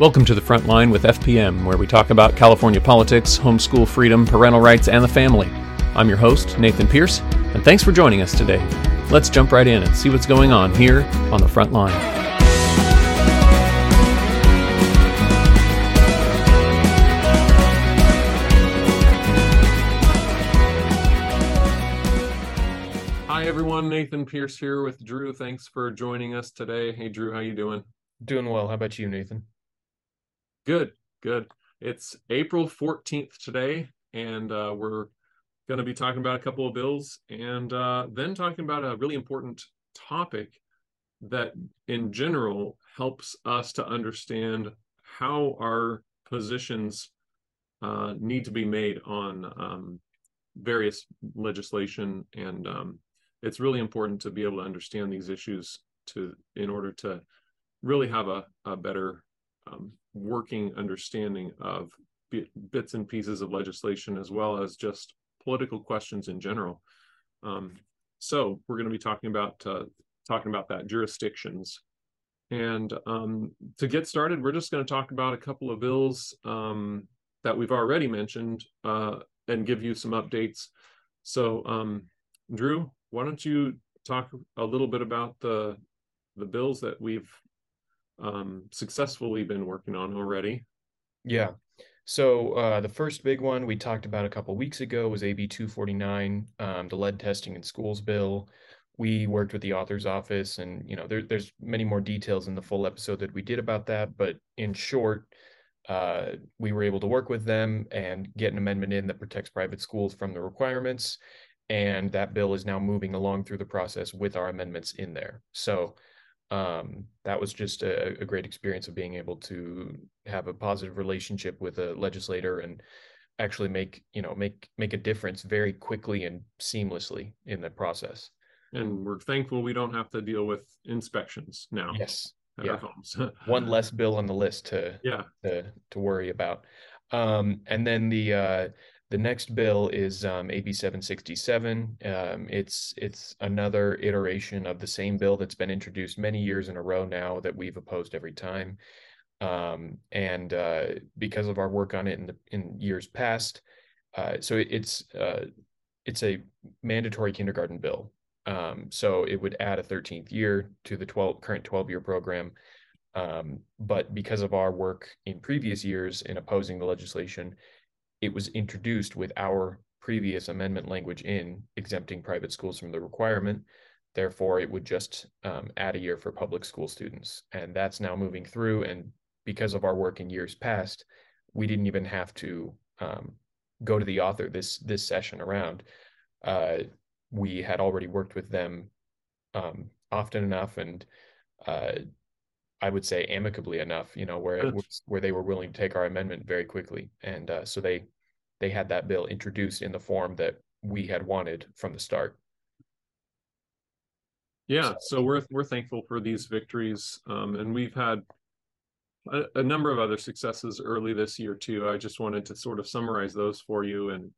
Welcome to the Front Line with FPM, where we talk about California politics, homeschool freedom, parental rights, and the family. I'm your host, Nathan Pierce, and thanks for joining us today. Let's jump right in and see what's going on here on the Front Line. Hi everyone, Nathan Pierce here with Drew. Thanks for joining us today. Hey Drew, how you doing? Doing well. How about you, Nathan? Good, good. It's April 14th today, and uh, we're going to be talking about a couple of bills and uh, then talking about a really important topic that, in general, helps us to understand how our positions uh, need to be made on um, various legislation. And um, it's really important to be able to understand these issues to in order to really have a, a better working understanding of bits and pieces of legislation as well as just political questions in general. Um, so we're going to be talking about uh, talking about that jurisdictions. And um, to get started, we're just going to talk about a couple of bills um, that we've already mentioned uh, and give you some updates. So, um, Drew, why don't you talk a little bit about the the bills that we've um, successfully been working on already. Yeah. So uh, the first big one we talked about a couple weeks ago was AB 249, um, the lead testing in schools bill. We worked with the author's office, and you know there, there's many more details in the full episode that we did about that. But in short, uh, we were able to work with them and get an amendment in that protects private schools from the requirements, and that bill is now moving along through the process with our amendments in there. So um, that was just a, a, great experience of being able to have a positive relationship with a legislator and actually make you know make make a difference very quickly and seamlessly in the process. And we're thankful we don't have to deal with inspections now. Yes. Yeah. one less bill on the list to yeah. to, to worry about. Um, and then the uh, the next bill is um, AB 767. Um, it's it's another iteration of the same bill that's been introduced many years in a row now that we've opposed every time. Um, and uh, because of our work on it in the in years past, uh, so it, it's uh, it's a mandatory kindergarten bill. Um, so it would add a 13th year to the 12 current 12 year program. Um, but because of our work in previous years in opposing the legislation, it was introduced with our previous amendment language in exempting private schools from the requirement. Therefore, it would just um, add a year for public school students. And that's now moving through. And because of our work in years past, we didn't even have to um, go to the author this this session around. Uh, we had already worked with them um, often enough and uh, I would say amicably enough, you know, where it was, where they were willing to take our amendment very quickly, and uh, so they they had that bill introduced in the form that we had wanted from the start. Yeah, so, so we're we're thankful for these victories, um, and we've had a, a, number of other successes early this year too. I just wanted to sort of summarize those for you, and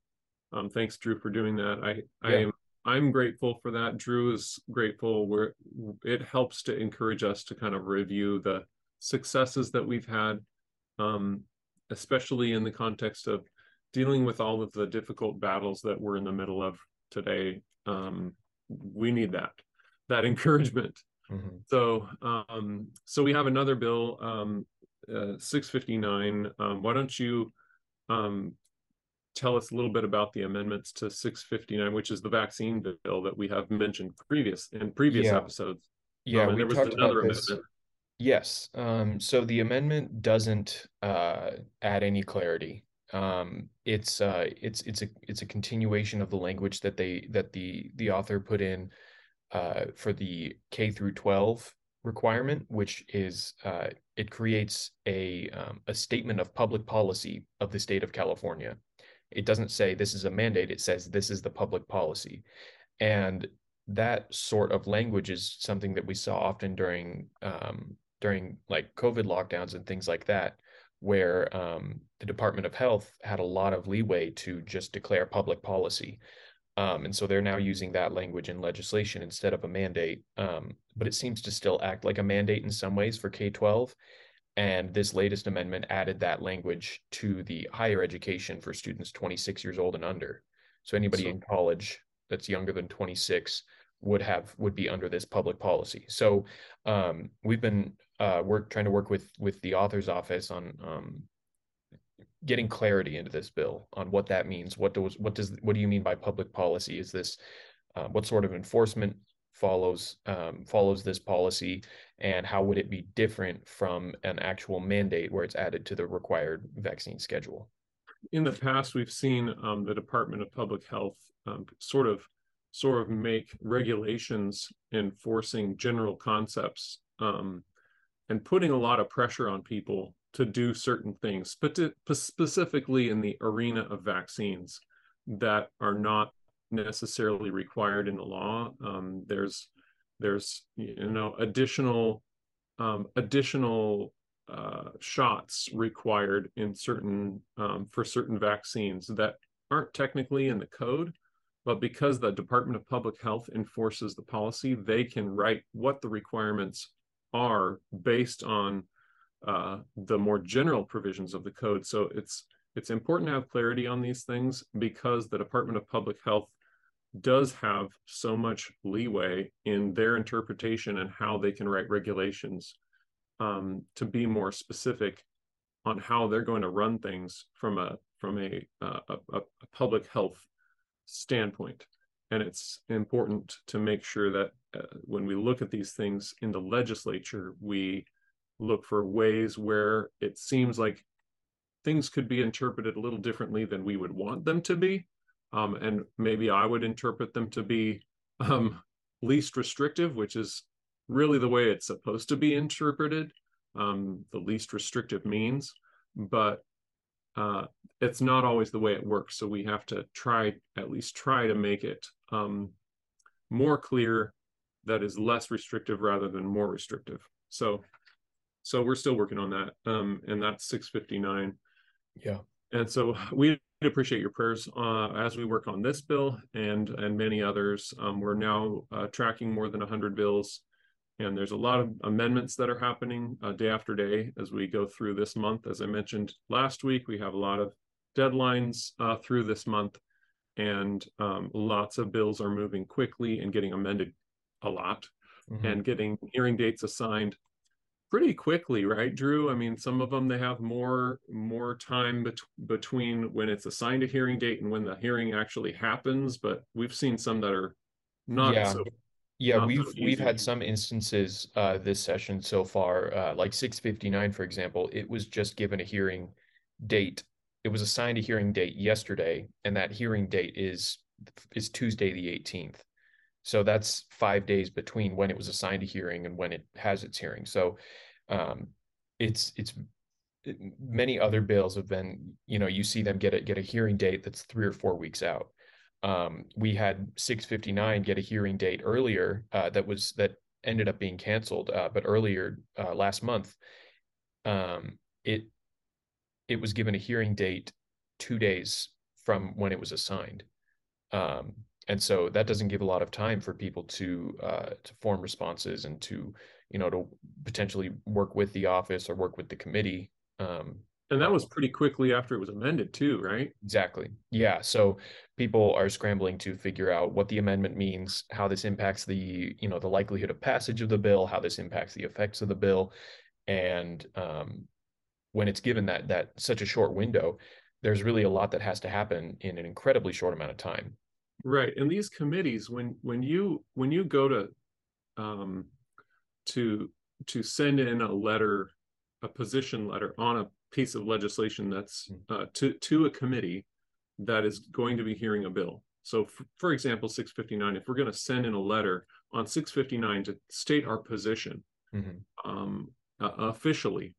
um, thanks, Drew, for doing that. I I am I'm grateful for that. Drew is grateful. Where it helps to encourage us to kind of review the successes that we've had, um, especially in the context of dealing with all of the difficult battles that we're in the middle of today. Um, we need that that encouragement. Mm-hmm. So, um, so we have another bill, um, uh, 659. Um, why don't you um, tell us a little bit about the amendments to 659, which is the vaccine bill that we have mentioned previous in previous yeah. episodes. Yeah, um, we talked about this. Amendment. Yes. Um, so the amendment doesn't uh, add any clarity. Um, it's uh, it's it's a it's a continuation of the language that they that the the author put in uh, for the K through 12 requirement, which is uh, it creates a um, a statement of public policy of the state of California. It doesn't say this is a mandate, it says this is the public policy. And that sort of language is something that we saw often during um, during like COVID lockdowns and things like that, where um, the Department of Health had a lot of leeway to just declare public policy. Um, and so they're now using that language in legislation instead of a mandate. Um, but it seems to still act like a mandate in some ways for K 12. And this latest amendment added that language to the higher education for students 26 years old and under. So anybody so, in college that's younger than 26 would have would be under this public policy. So um, we've been uh, work trying to work with with the author's office on um, getting clarity into this bill on what that means. What does what does what do you mean by public policy? Is this uh, what sort of enforcement follows um, follows this policy, and how would it be different from an actual mandate where it's added to the required vaccine schedule? In the past, we've seen um, the Department of Public Health um, sort of sort of make regulations enforcing general concepts um, and putting a lot of pressure on people to do certain things, but to, specifically in the arena of vaccines that are not necessarily required in the law. Um, there's there's you know additional um, additional uh, shots required in certain um, for certain vaccines that aren't technically in the code, but because the Department of Public Health enforces the policy, they can write what the requirements are based on uh, the more general provisions of the code. So it's it's important to have clarity on these things because the Department of Public Health does have so much leeway in their interpretation and how they can write regulations um, to be more specific on how they're going to run things from a from a, uh, a, a public health standpoint. And it's important to make sure that uh, when we look at these things in the legislature, we look for ways where it seems like things could be interpreted a little differently than we would want them to be. Um, and maybe I would interpret them to be um, least restrictive, which is really the way it's supposed to be interpreted, um, the least restrictive means. But uh, it's not always the way it works. So we have to try, at least try to make it um, more clear that is less restrictive rather than more restrictive. So so we're still working on that. Um, and that's 659. Yeah. And so we appreciate your prayers uh, as we work on this bill and and many others. Um, we're now uh, tracking more than 100 bills, and there's a lot of amendments that are happening uh, day after day as we go through this month. As I mentioned last week, we have a lot of deadlines uh, through this month, and um, lots of bills are moving quickly and getting amended a lot, mm-hmm. and getting hearing dates assigned pretty quickly right drew? I mean some of them they have more more time bet- between when it's assigned a hearing date and when the hearing actually happens but we've seen some that are not yeah. so yeah we've so we've had some instances uh, this session so far uh, like 659 for example it was just given a hearing date. It was assigned a hearing date yesterday and that hearing date is is tuesday the 18th so that's five days between when it was assigned a hearing and when it has its hearing. So um, it's it's it, many other bills have been you know you see them get a get a hearing date that's three or four weeks out. Um, we had 659 get a hearing date earlier uh, that was that ended up being canceled, uh, but earlier uh, last month, um, it it was given a hearing date two days from when it was assigned. Um, and so that doesn't give a lot of time for people to uh, to form responses and to you know to potentially work with the office or work with the committee um, and that was pretty quickly after it was amended too right? Exactly. Yeah. So people are scrambling to figure out what the amendment means how this impacts the you know the likelihood of passage of the bill how this impacts the effects of the bill. And um, when it's given that that such a short window there's really a lot that has to happen in an incredibly short amount of time Right. And these committees, when when you when you go to um to to send in a letter, a position letter on a piece of legislation that's hmm. uh, to to a committee that is going to be hearing a bill. So, for, for example, 659, if we're going to send in a letter on 659 to state our position mm-hmm. um, uh, officially,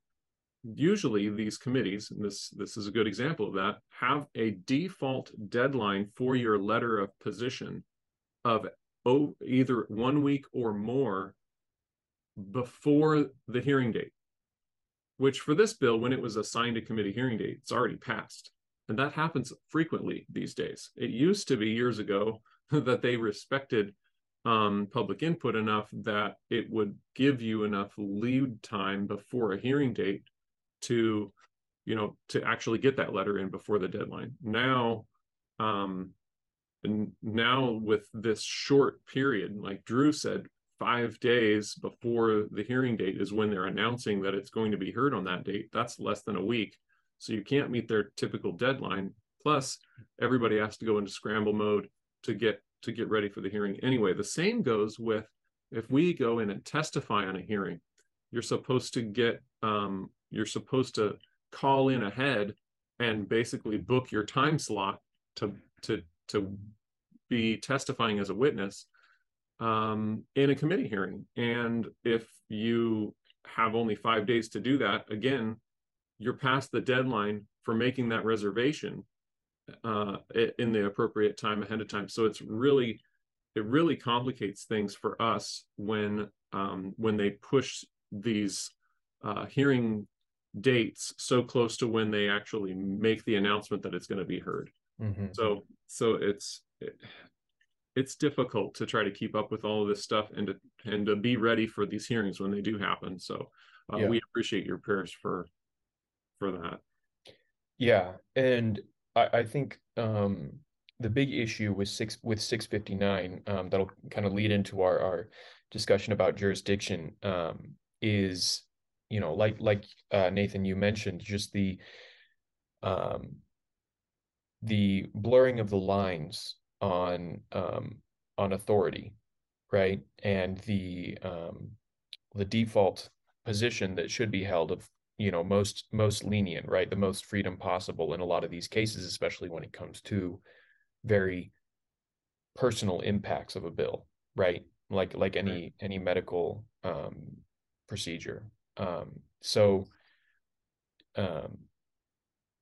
usually these committees and this this is a good example of that have a default deadline for your letter of position of oh, either one week or more before the hearing date. Which for this bill when it was assigned a committee hearing date it's already passed. And that happens frequently these days. It used to be years ago that they respected um, public input enough that it would give you enough lead time before a hearing date to you know to actually get that letter in before the deadline. Now um and now with this short period like drew said five days before the hearing date is when they're announcing that it's going to be heard on that date that's less than a week. So you can't meet their typical deadline. Plus everybody has to go into scramble mode to get to get ready for the hearing. Anyway the same goes with if we go in and testify on a hearing you're supposed to get um, you're supposed to call in ahead and basically book your time slot to to to be testifying as a witness um, in a committee hearing. And if you have only five days to do that, again, you're past the deadline for making that reservation uh, in the appropriate time ahead of time. So it's really it really complicates things for us when um, when they push these uh, hearing dates so close to when they actually make the announcement that it's going to be heard. Mm-hmm. So so it's it, it's difficult to try to keep up with all of this stuff and to and to be ready for these hearings when they do happen. So uh, yeah. we appreciate your prayers for for that. Yeah, and I, I think um, the big issue with six with six fifty nine um, that'll kind of lead into our our discussion about jurisdiction um, is you know like like uh, Nathan you mentioned just the um, the blurring of the lines on um, on authority right? And the um, the default position that should be held of you know most most lenient right? The most freedom possible in a lot of these cases especially when it comes to very personal impacts of a bill right? Like like any right. any medical um procedure um so um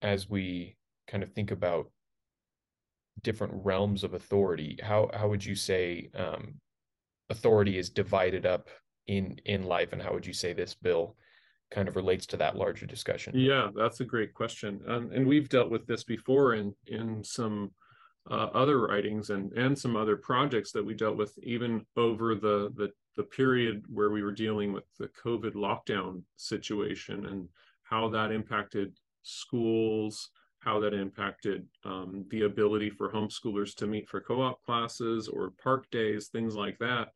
as we kind of think about different realms of authority how how would you say um authority is divided up in in life and how would you say this bill kind of relates to that larger discussion? Yeah that's a great question. Um, and we've dealt with this before in in some uh, other writings and and some other projects that we dealt with even over the the the period where we were dealing with the COVID lockdown situation and how that impacted schools, how that impacted um, the ability for homeschoolers to meet for co-op classes or park days, things like that.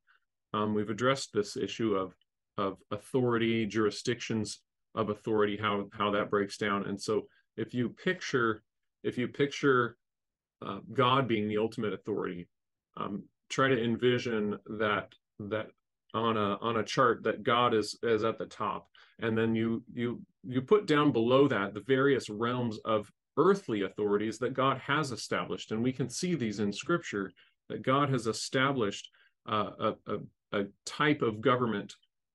Um, we've addressed this issue of of authority, jurisdictions of authority, how how that breaks down. And so, if you picture if you picture uh, God being the ultimate authority. Um, try to envision that that on a on a chart that God is is at the top, and then you you you put down below that the various realms of earthly authorities that God has established, and we can see these in Scripture that God has established uh, a, a, a type of government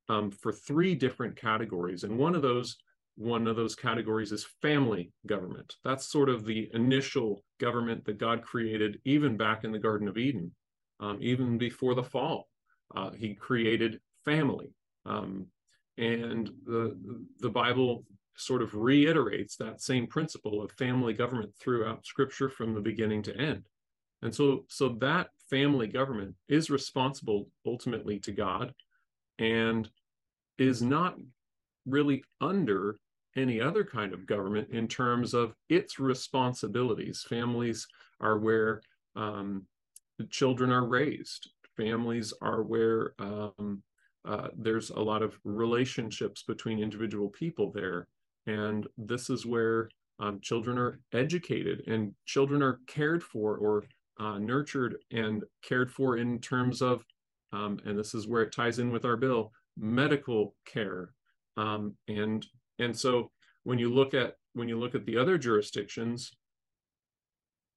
um, for three different categories, and one of those one of those categories is family government. That's sort of the initial government that God created, even back in the Garden of Eden, um, even before the fall. Uh, he created family. Um, and the, the Bible sort of reiterates that same principle of family government throughout Scripture from the beginning to end. And so, so that family government is responsible ultimately to God and is not really under any other kind of government in terms of its responsibilities. Families are where um, children are raised. Families are where um, uh, there's a lot of relationships between individual people there. And this is where um, children are educated and children are cared for or uh, nurtured and cared for in terms of, um, and this is where it ties in with our bill, medical care um, and and so when you look at when you look at the other jurisdictions,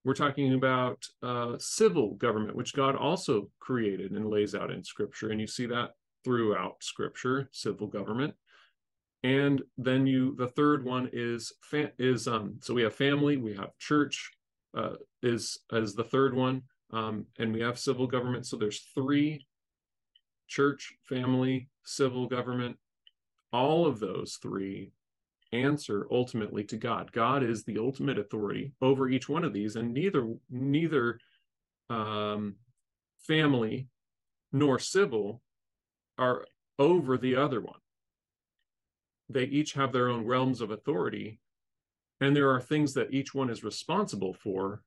we're talking about uh, civil government, which God also created and lays out in Scripture, and you see that throughout Scripture, civil government. And then you, the third one is is um. So we have family, we have church, uh, is as the third one, um, and we have civil government. So there's three: church, family, civil government. All of those three answer ultimately to God. God is the ultimate authority over each one of these, and neither neither um, family nor civil are over the other one. they each have their own realms of authority and there are things that each one is responsible for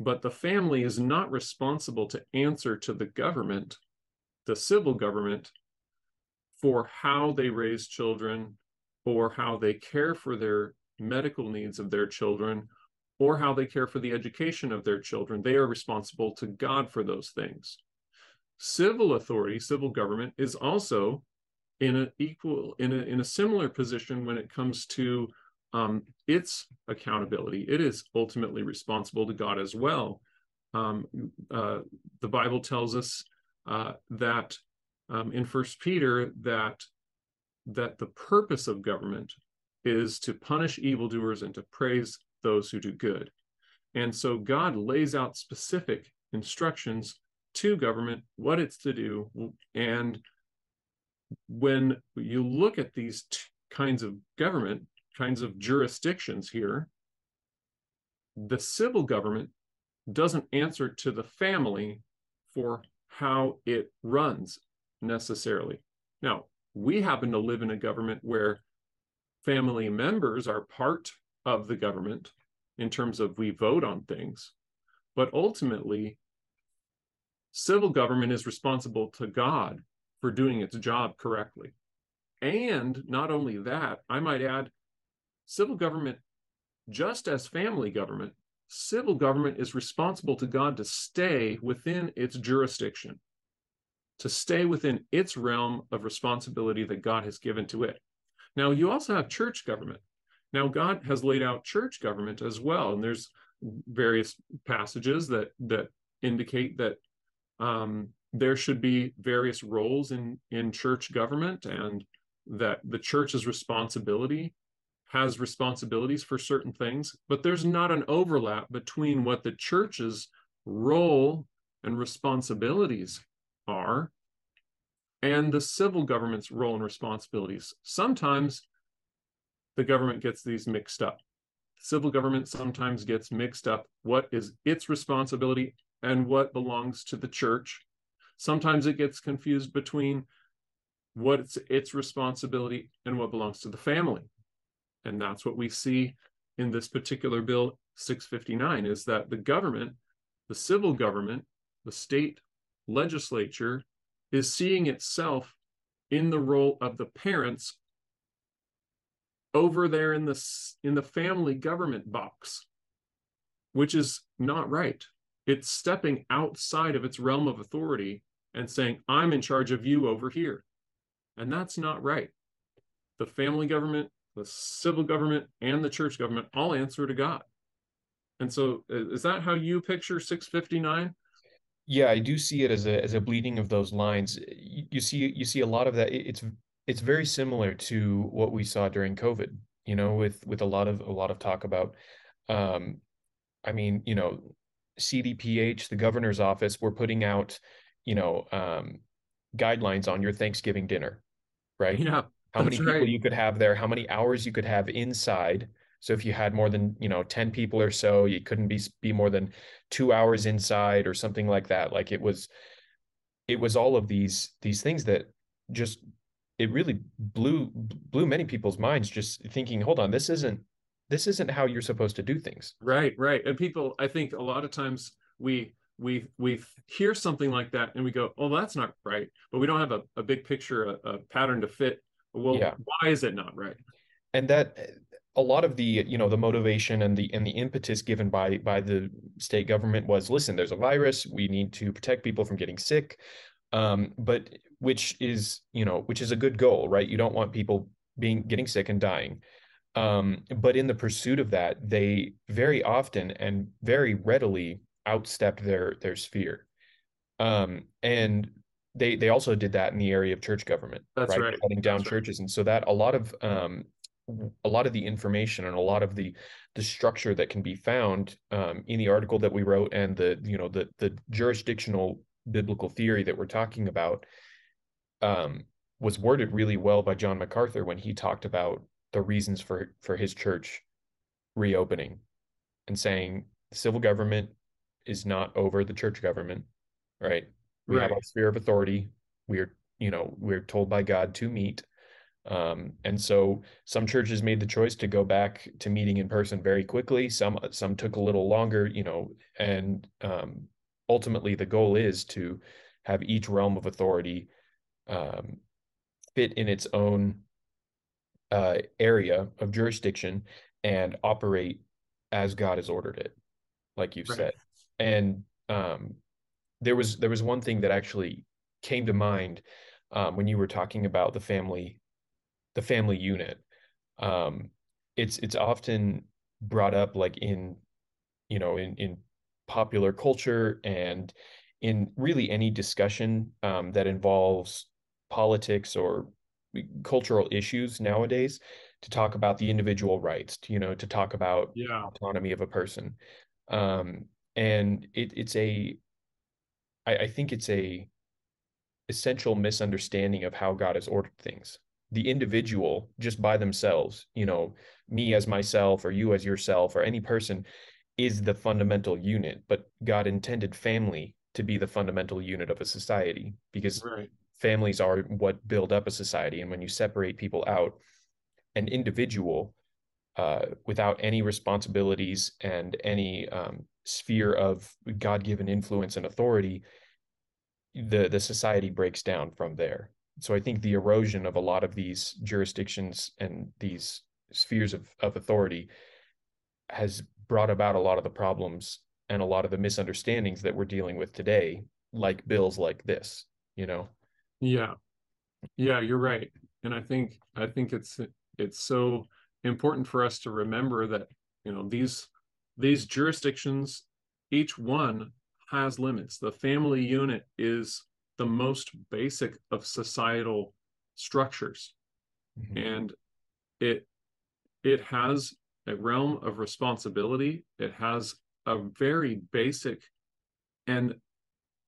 but the family is not responsible to answer to the government the civil government for how they raise children or how they care for their medical needs of their children or how they care for the education of their children they are responsible to god for those things civil authority civil government is also in an equal in a in a similar position when it comes to um, its accountability. It is ultimately responsible to God as well. Um, uh, the Bible tells us uh, that um, in First Peter that that the purpose of government is to punish evildoers and to praise those who do good. And so God lays out specific instructions to government what it's to do and when you look at these kinds of government, kinds of jurisdictions here, the civil government doesn't answer to the family for how it runs necessarily. Now, we happen to live in a government where family members are part of the government in terms of we vote on things, but ultimately, civil government is responsible to God for doing its job correctly. And not only that, I might add, civil government, just as family government, civil government is responsible to God to stay within its jurisdiction, to stay within its realm of responsibility that God has given to it. Now, you also have church government. Now, God has laid out church government as well, and there's various passages that that indicate that um, there should be various roles in in church government and that the church's responsibility has responsibilities for certain things but there's not an overlap between what the church's role and responsibilities are and the civil government's role and responsibilities. Sometimes the government gets these mixed up. Civil government sometimes gets mixed up what is its responsibility and what belongs to the church. Sometimes it gets confused between what's its responsibility and what belongs to the family. And that's what we see in this particular bill 659 is that the government, the civil government, the state legislature is seeing itself in the role of the parents over there in the in the family government box which is not right it's stepping outside of its realm of authority and saying, I'm in charge of you over here. And that's not right. The family government, the civil government, and the church government all answer to God. And so is that how you picture 659? Yeah, I do see it as a as a bleeding of those lines. You, you see you see a lot of that. It's it's very similar to what we saw during COVID, you know, with with a lot of a lot of talk about um I mean, you know, CDPH, the governor's office, were putting out, you know, um, guidelines on your Thanksgiving dinner, right? Yeah. How many people right. you could have there, how many hours you could have inside. So if you had more than, you know, 10 people or so, you couldn't be be more than 2 hours inside or something like that. Like it was it was all of these these things that just it really blew blew many people's minds just thinking, hold on, this isn't this isn't how you're supposed to do things. Right right. And people i think a lot of times we we we hear something like that and we go oh that's not right. But we don't have a, a big picture a, a pattern to fit. Well yeah. why is it not right? And that a lot of the you know the motivation and the and the impetus given by by the state government was listen there's a virus we need to protect people from getting sick um, but which is you know which is a good goal right you don't want people being getting sick and dying um, but in the pursuit of that, they very often and very readily outstepped their their sphere. Um, and they they also did that in the area of church government, That's right? right. Cutting down That's churches, right. and so that a lot of um, a lot of the information and a lot of the the structure that can be found um, in the article that we wrote and the you know the the jurisdictional biblical theory that we're talking about um, was worded really well by John MacArthur when he talked about the reasons for for his church reopening and saying the civil government is not over the church government right? We right. have our sphere of authority. We're you know we're told by god to meet Um, and so some churches made the choice to go back to meeting in person very quickly. Some some took a little longer, you know, and um, ultimately the goal is to have each realm of authority um, fit in its own uh, area of jurisdiction and operate as God has ordered it, like you've right. said. And um, there was there was one thing that actually came to mind um, when you were talking about the family the family unit. Um, it's it's often brought up like in you know in in popular culture and in really any discussion um, that involves politics or cultural issues nowadays to talk about the individual rights to, you know to talk about yeah. autonomy of a person um, and it, it's a I, I think it's a essential misunderstanding of how god has ordered things the individual just by themselves, you know, me as myself or you as yourself or any person is the fundamental unit, but God intended family to be the fundamental unit of a society because right. families are what build up a society. And when you separate people out, an individual uh, without any responsibilities and any um, sphere of God given influence and authority, the, the society breaks down from there so I think the erosion of a lot of these jurisdictions and these spheres of, of authority has brought about a lot of the problems and a lot of the misunderstandings that we're dealing with today, like bills like this, you know? Yeah. Yeah, you're right. And I think I think it's it's so important for us to remember that, you know, these these jurisdictions, each one has limits. The family unit is the most basic of societal structures. Mm-hmm. and it it has a realm of responsibility. It has a very basic and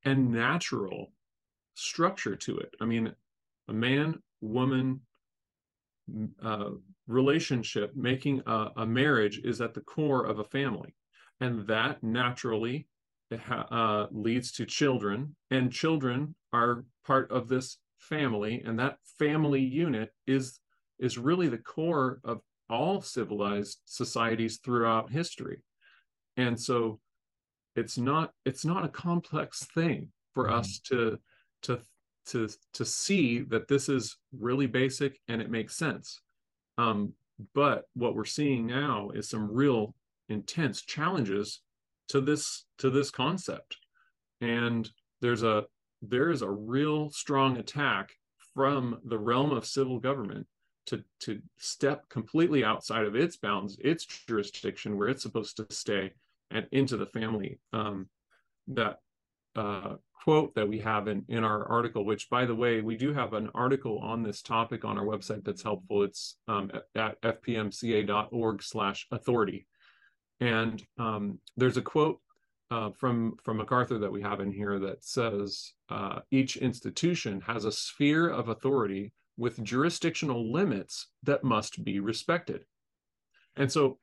and natural structure to it. I mean a man woman uh, relationship making a, a marriage is at the core of a family. And that naturally uh, leads to children, and children are part of this family, and that family unit is is really the core of all civilized societies throughout history. And so it's not it's not a complex thing for mm-hmm. us to to to to see that this is really basic and it makes sense. Um, but what we're seeing now is some real intense challenges to this to this concept. And there's a there is a real strong attack from the realm of civil government to to step completely outside of its bounds its jurisdiction where it's supposed to stay and into the family. Um, that uh, quote that we have in in our article which by the way we do have an article on this topic on our website that's helpful. It's um, at, at fpmca.org slash authority and um, there's a quote uh, from from MacArthur that we have in here that says uh, each institution has a sphere of authority with jurisdictional limits that must be respected. And so,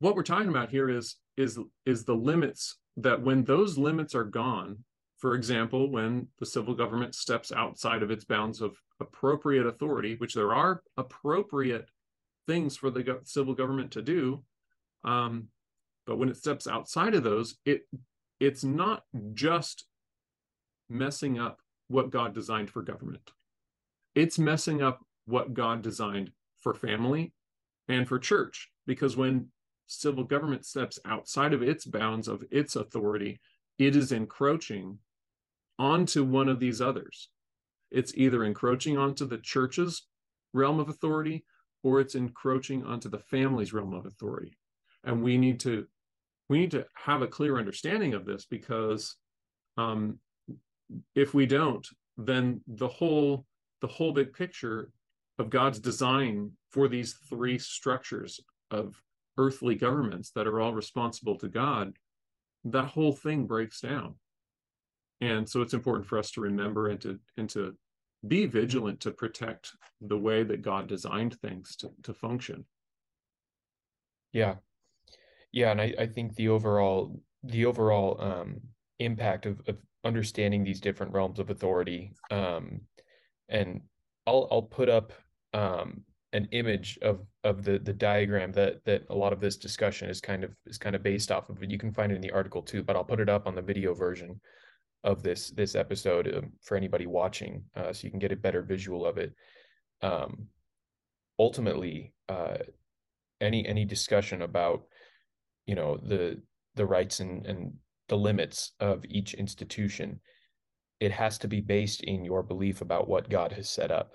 what we're talking about here is is is the limits that when those limits are gone, for example, when the civil government steps outside of its bounds of appropriate authority, which there are appropriate things for the civil government to do, um, but when it steps outside of those, it it's not just messing up what God designed for government. It's messing up what God designed for family and for church. Because when civil government steps outside of its bounds of its authority, it is encroaching onto one of these others. It's either encroaching onto the church's realm of authority or it's encroaching onto the family's realm of authority and we need to we need to have a clear understanding of this because um, if we don't then the whole the whole big picture of god's design for these three structures of earthly governments that are all responsible to god that whole thing breaks down. And so it's important for us to remember and to and to be vigilant to protect the way that god designed things to, to function. Yeah yeah, and I, I think the overall the overall um, impact of, of understanding these different realms of authority um, and I'll I'll put up um, an image of of the the diagram that that a lot of this discussion is kind of is kind of based off of. You can find it in the article too, but I'll put it up on the video version of this this episode um, for anybody watching, uh, so you can get a better visual of it. Um, ultimately, uh, any any discussion about you know the the rights and and the limits of each institution, it has to be based in your belief about what God has set up.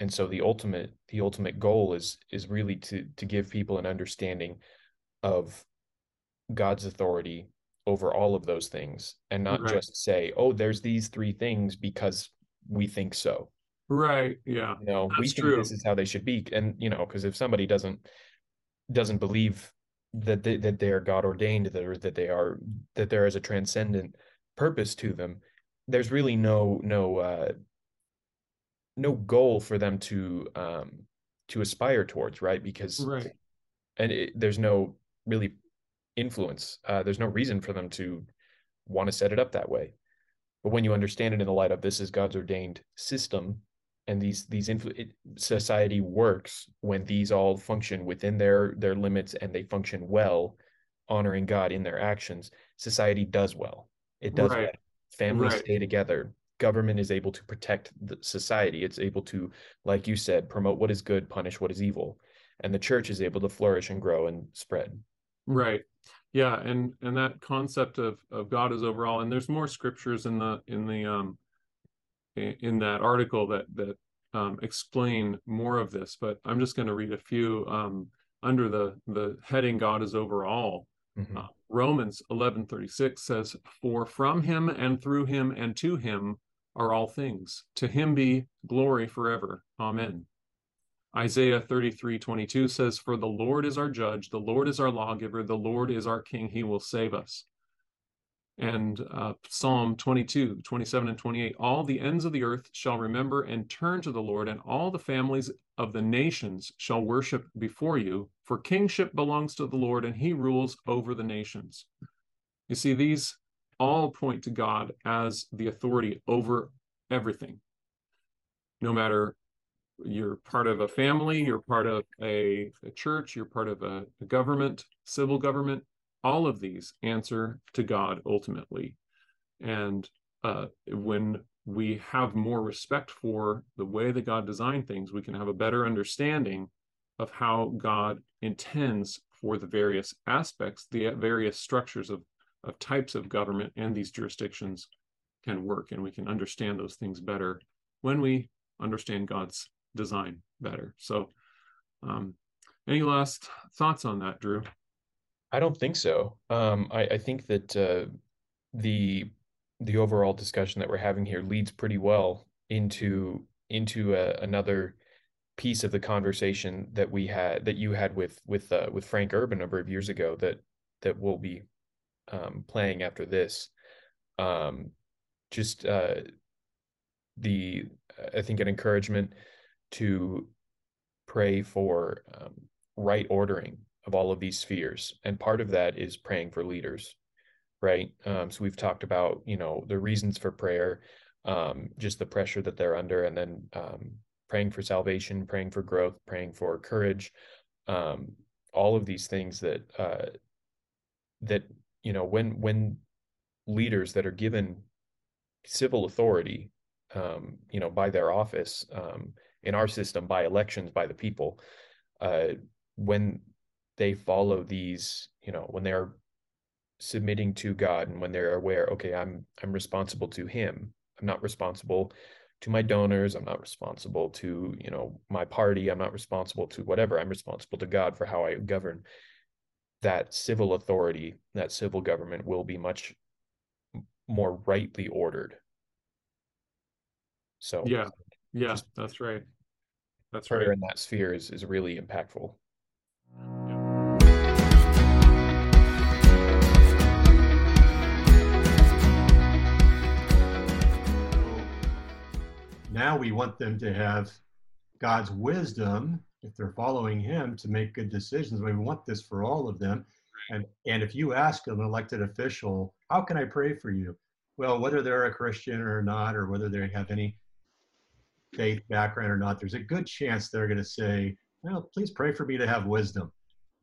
And so the ultimate the ultimate goal is is really to to give people an understanding of God's authority over all of those things and not right. just say, oh, there's these three things because we think so. Right. Yeah. You know, we think true. this is how they should be. And, you know, because if somebody doesn't doesn't believe that they, that they are God ordained, that or that they are that there is a transcendent purpose to them, there's really no no uh no goal for them to um to aspire towards, right? Because right. and it, there's no really influence. Uh, there's no reason for them to want to set it up that way. But when you understand it in the light of this is God's ordained system, and these these influ- it, society works when these all function within their their limits and they function well, honoring God in their actions. Society does well. It does right. well. Families right. stay together. Government is able to protect the society. It's able to, like you said, promote what is good, punish what is evil, and the church is able to flourish and grow and spread. Right yeah and and that concept of of god is overall and there's more scriptures in the in the um in that article that that um, explain more of this but i'm just going to read a few um under the the heading god is overall mm-hmm. uh, romans 11:36 says for from him and through him and to him are all things to him be glory forever amen Isaiah 33 22 says, For the Lord is our judge, the Lord is our lawgiver, the Lord is our king, he will save us. And uh, Psalm 22, 27, and 28 All the ends of the earth shall remember and turn to the Lord, and all the families of the nations shall worship before you. For kingship belongs to the Lord, and he rules over the nations. You see, these all point to God as the authority over everything, no matter you're part of a family, you're part of a, a church, you're part of a, a government, civil government. All of these answer to God ultimately. And uh, when we have more respect for the way that God designed things, we can have a better understanding of how God intends for the various aspects, the various structures of, of types of government and these jurisdictions can work. And we can understand those things better when we understand God's design better. So, um, any last thoughts on that, Drew? I don't think so. Um, I, I think that uh, the the overall discussion that we're having here leads pretty well into into a, another piece of the conversation that we had that you had with with uh, with Frank Erb a number of years ago that that we'll be um, playing after this. Um, just uh, the I think an encouragement to pray for um, right ordering of all of these spheres. And part of that is praying for leaders, right? Um, so we've talked about, you know, the reasons for prayer, um, just the pressure that they're under, and then um, praying for salvation, praying for growth, praying for courage, um, all of these things that uh, that you know when when leaders that are given civil authority, um, you know, by their office um, in our system by elections by the people uh, when they follow these you know when they're submitting to god and when they're aware okay i'm i'm responsible to him. I'm not responsible to my donors. I'm not responsible to you know my party. I'm not responsible to whatever. I'm responsible to god for how i govern. That civil authority that civil government will be much more rightly ordered. So yeah. Yeah that's right. That's right. in that sphere is is really impactful. Now we want them to have God's wisdom if they're following Him to make good decisions. We want this for all of them. And and if you ask an elected official, how can I pray for you? Well, whether they're a Christian or not, or whether they have any faith background or not, there's a good chance they're going to say, well, please pray for me to have wisdom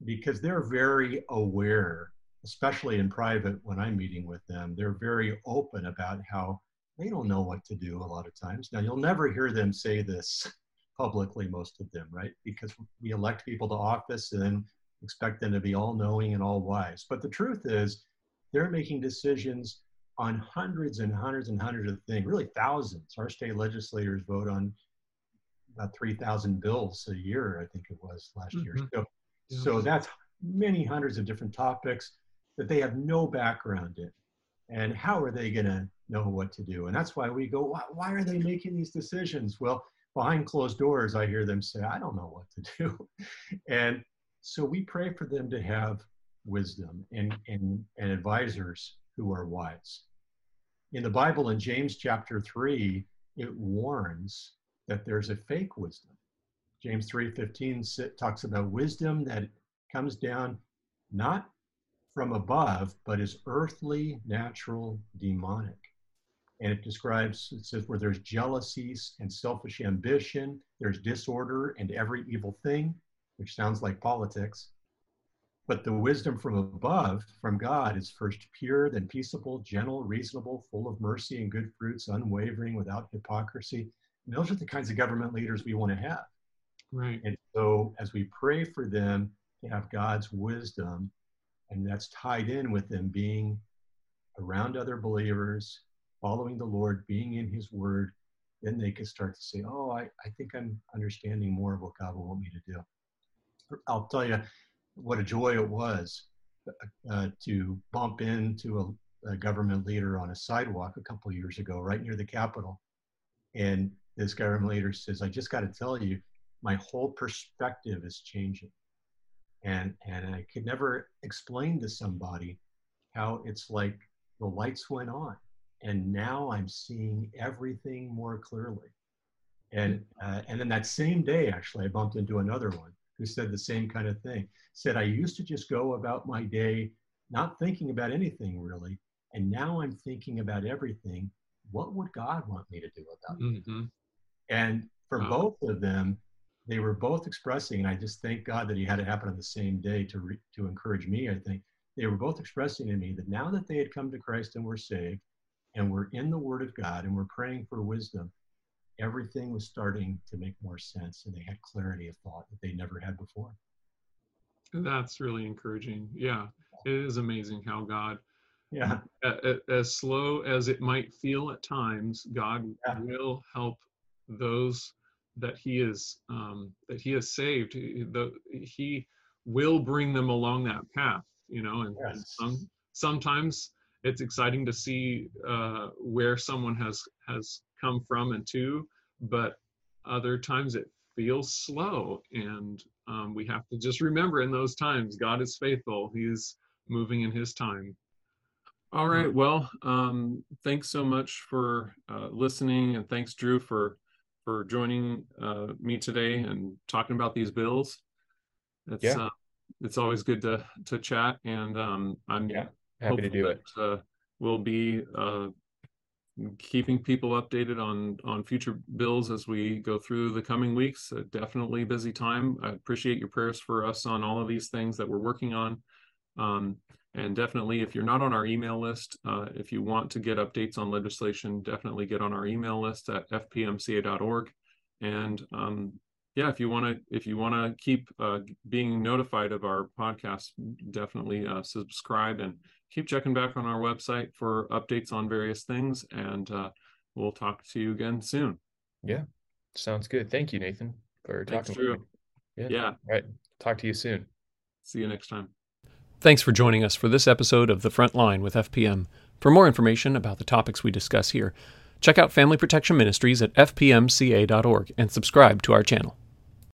because they're very aware, especially in private when I'm meeting with them, they're very open about how they don't know what to do a lot of times. Now, you'll never hear them say this publicly, most of them, right? Because we elect people to office and then expect them to be all knowing and all wise. But the truth is, they're making decisions on hundreds and hundreds and hundreds of things, really thousands. Our state legislators vote on about 3,000 bills a year, I think it was last mm-hmm. year. So, yeah. so that's many hundreds of different topics that they have no background in. And how are they going to know what to do? And that's why we go, why, why are they making these decisions? Well, behind closed doors, I hear them say, I don't know what to do. and so we pray for them to have wisdom and, and, and advisors who are wise. In the Bible, in James chapter 3, it warns that there's a fake wisdom. James 3:15 talks about wisdom that comes down not from above, but is earthly, natural, demonic. And it describes, it says, where there's jealousies and selfish ambition, there's disorder and every evil thing, which sounds like politics. But the wisdom from above, from God, is first pure, then peaceable, gentle, reasonable, full of mercy and good fruits, unwavering, without hypocrisy. And those are the kinds of government leaders we want to have. Right. And so as we pray for them to have God's wisdom, and that's tied in with them being around other believers, following the Lord, being in His Word, then they could start to say, Oh, I, I think I'm understanding more of what God will want me to do. I'll tell you what a joy it was uh, to bump into a, a, government leader on a sidewalk a couple years ago, right near the Capitol. And this government leader says, I just got to tell you, my whole perspective is changing. And, and I could never explain to somebody how it's like the lights went on and now I'm seeing everything more clearly. And, uh, and then that same day, actually, I bumped into another one who said the same kind of thing. Said, I used to just go about my day not thinking about anything really. And now I'm thinking about everything. What would God want me to do about it? Mm-hmm. And for wow. both of them, they were both expressing, and I just thank God that He had it happen on the same day to re, to encourage me. I think they were both expressing to me that now that they had come to Christ and were saved, and we're in the Word of God, and we're praying for wisdom, everything was starting to make more sense, and they had clarity of thought that they never had before. That's really encouraging. Yeah, it is amazing how God yeah as slow as it might feel at times god yeah. will help those that he is um, that he has saved he, the, he will bring them along that path you know and, yes. and some, sometimes it's exciting to see uh, where someone has has come from and to but other times it feels slow and um, we have to just remember in those times god is faithful. He's moving in his time. All right. Well um, thanks so much for uh, listening and thanks drew for for joining uh, me today and talking about these bills. It's yeah. uh, it's always good to to chat, and um, I'm yeah happy to do it. Uh, we'll be uh, keeping people updated on on future bills as we go through the coming weeks. definitely busy time. I appreciate your prayers for us on all of these things that we're working on. Um, and definitely, if you're not on our email list, uh, if you want to get updates on legislation, definitely get on our email list at fpmca.org. And um, yeah, if you want to, if you want to keep uh, being notified of our podcast, definitely uh, subscribe and keep checking back on our website for updates on various things. And uh, we'll talk to you again soon. Yeah, sounds good. Thank you, Nathan, for Thanks, talking. Drew. Yeah. yeah. All right. Talk to you soon. See you next time. Thanks for joining us for this episode of The Front Line with FPM. For more information about the topics we discuss here, check out Family Protection Ministries at fpmca.org and subscribe to our channel.